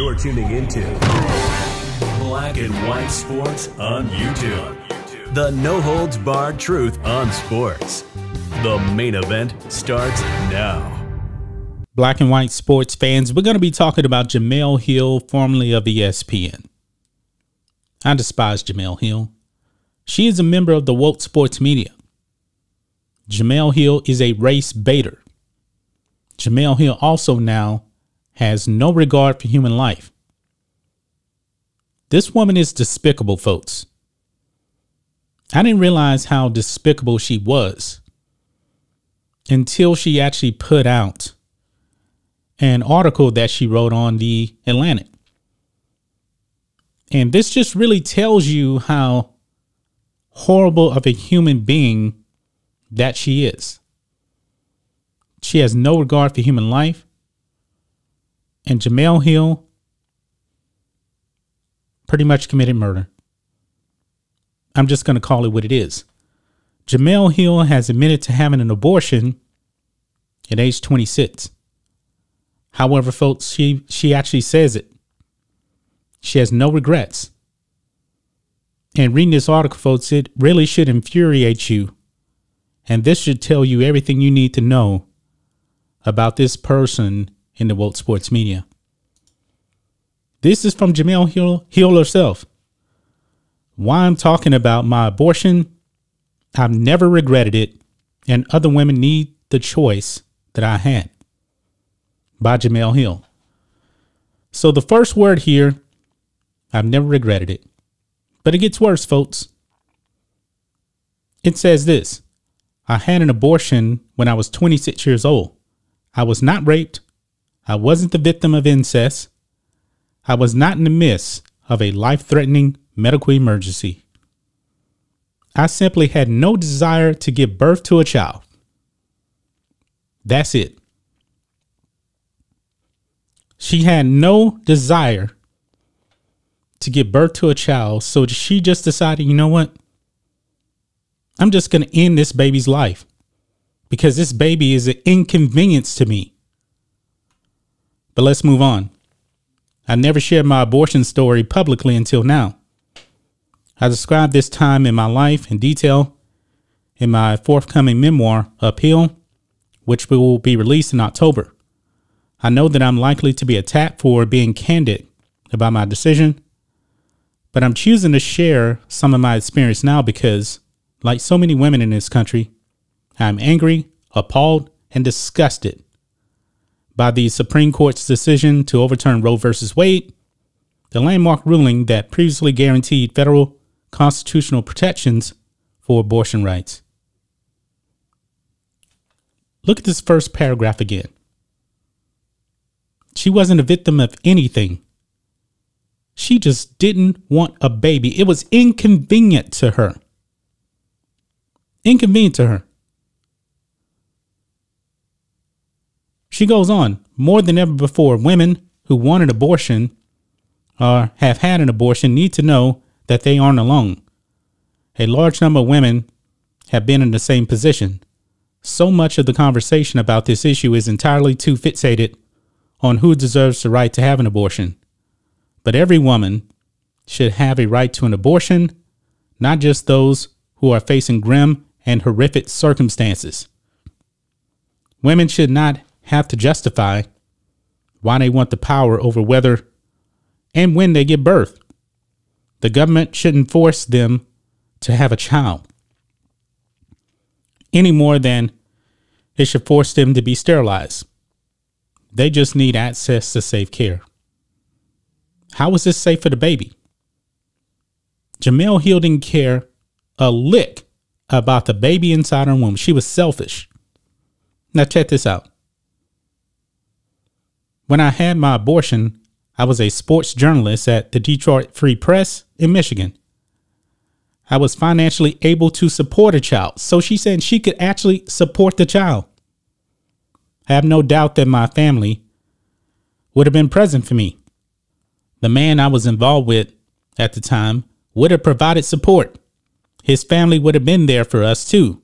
You're tuning into Black and White Sports on YouTube. The no holds barred truth on sports. The main event starts now. Black and white sports fans, we're going to be talking about Jemele Hill, formerly of ESPN. I despise Jemele Hill. She is a member of the woke sports media. Jemele Hill is a race baiter. Jemele Hill also now has no regard for human life. This woman is despicable, folks. I didn't realize how despicable she was until she actually put out an article that she wrote on the Atlantic. And this just really tells you how horrible of a human being that she is. She has no regard for human life. And Jemele Hill pretty much committed murder. I'm just going to call it what it is. Jemele Hill has admitted to having an abortion at age 26. However, folks, she, she actually says it. She has no regrets. And reading this article, folks, it really should infuriate you. And this should tell you everything you need to know about this person in the world sports media. This is from Jemele Hill, Hill herself. Why I'm talking about my abortion, I've never regretted it, and other women need the choice that I had. By Jemele Hill. So the first word here, I've never regretted it. But it gets worse, folks. It says this I had an abortion when I was 26 years old. I was not raped. I wasn't the victim of incest. I was not in the midst of a life threatening medical emergency. I simply had no desire to give birth to a child. That's it. She had no desire to give birth to a child, so she just decided, you know what? I'm just going to end this baby's life because this baby is an inconvenience to me. But let's move on. I never shared my abortion story publicly until now. I describe this time in my life in detail in my forthcoming memoir, Uphill, which will be released in October. I know that I'm likely to be attacked for being candid about my decision, but I'm choosing to share some of my experience now because, like so many women in this country, I'm angry, appalled, and disgusted by the Supreme Court's decision to overturn Roe v. Wade, the landmark ruling that previously guaranteed federal constitutional protections for abortion rights. Look at this first paragraph again. She wasn't a victim of anything. She just didn't want a baby. It was inconvenient to her. Inconvenient to her. She goes on, more than ever before, women who want an abortion or have had an abortion need to know that they aren't alone. A large number of women have been in the same position. So much of the conversation about this issue is entirely too fixated on who deserves the right to have an abortion. But every woman should have a right to an abortion, not just those who are facing grim and horrific circumstances. Women should not have to justify why they want the power over whether and when they give birth. The government shouldn't force them to have a child any more than it should force them to be sterilized. They just need access to safe care. How is this safe for the baby? Jemele Hill didn't care a lick about the baby inside her womb. She was selfish. Now, check this out. When I had my abortion, I was a sports journalist at the Detroit Free Press in Michigan. I was financially able to support a child. So she said she could actually support the child. I have no doubt that my family would have been present for me. The man I was involved with at the time would have provided support. His family would have been there for us too.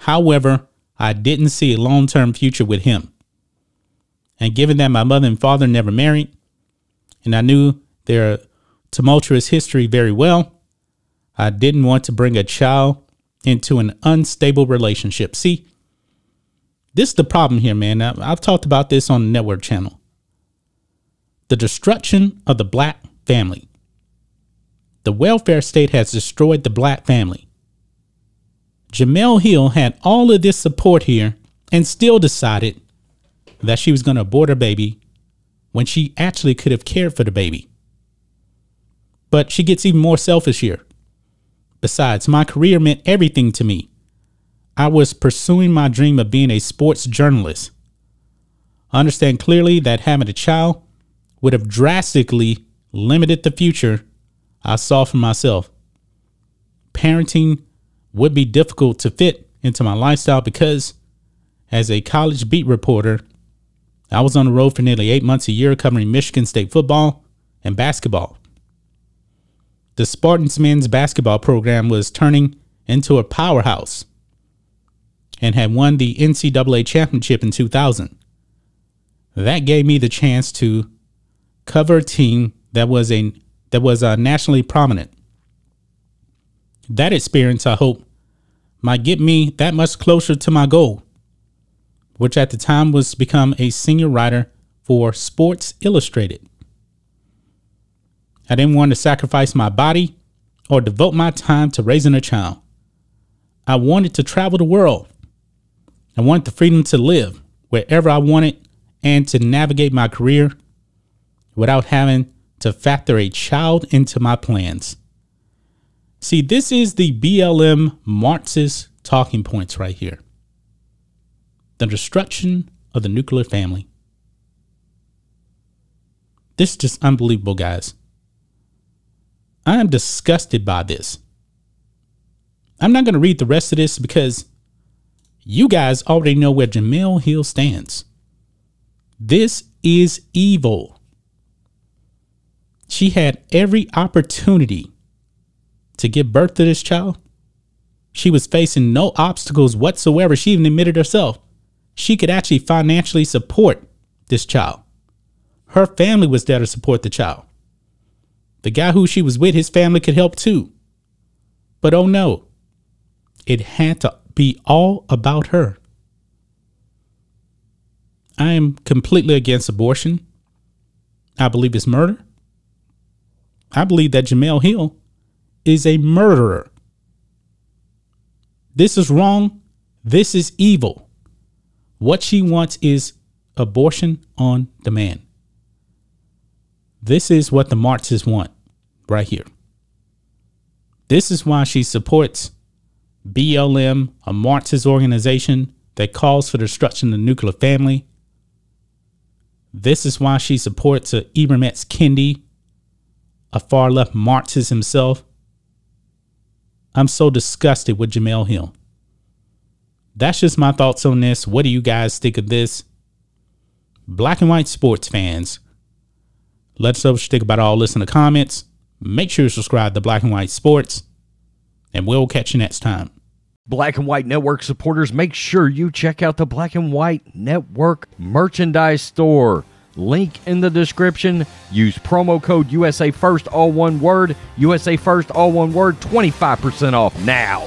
However, I didn't see a long term future with him. And given that my mother and father never married, and I knew their tumultuous history very well. I didn't want to bring a child into an unstable relationship. See, this is the problem here, man. I've talked about this on the network channel. The destruction of the black family. The welfare state has destroyed the black family. Jemele Hill had all of this support here and still decided that she was going to abort her baby when she actually could have cared for the baby. But she gets even more selfish here. Besides, my career meant everything to me. I was pursuing my dream of being a sports journalist. I understand clearly that having a child would have drastically limited the future I saw for myself. Parenting would be difficult to fit into my lifestyle because, as a college beat reporter, I was on the road for nearly eight months a year covering Michigan State football and basketball. The Spartans men's basketball program was turning into a powerhouse and had won the NCAA championship in 2000. That gave me the chance to cover a team that was a that was uh, nationally prominent. That experience, I hope, might get me that much closer to my goal, which at the time was become a senior writer for Sports Illustrated. I didn't want to sacrifice my body or devote my time to raising a child. I wanted to travel the world I wanted the freedom to live wherever I wanted and to navigate my career without having to factor a child into my plans. See, this is the BLM Marxist talking points right here. The destruction of the nuclear family. This is just unbelievable, guys. I am disgusted by this. I'm not going to read the rest of this because you guys already know where Jemele Hill stands. This is evil. She had every opportunity to give birth to this child. She was facing no obstacles whatsoever. She even admitted herself she could actually financially support this child. Her family was there to support the child. The guy who she was with, his family could help too. But oh no, it had to be all about her. I am completely against abortion. I believe it's murder. I believe that Jemele Hill is a murderer. This is wrong. This is evil. What she wants is abortion on demand. This is what the Marxists want right here. This is why she supports BLM, a Marxist organization that calls for the destruction of the nuclear family. This is why she supports uh, Ibram X. Kendi, a far left Marxist himself. I'm so disgusted with Jemele Hill. That's just my thoughts on this. What do you guys think of this? Black and white sports fans, let us know what you think about all this in the comments. Make sure you subscribe to Black and White Sports, and we'll catch you next time. Black and White Network supporters, make sure you check out the Black and White Network merchandise store. Link in the description. Use promo code USA First, all one word. USA First, all one word. 25% off now.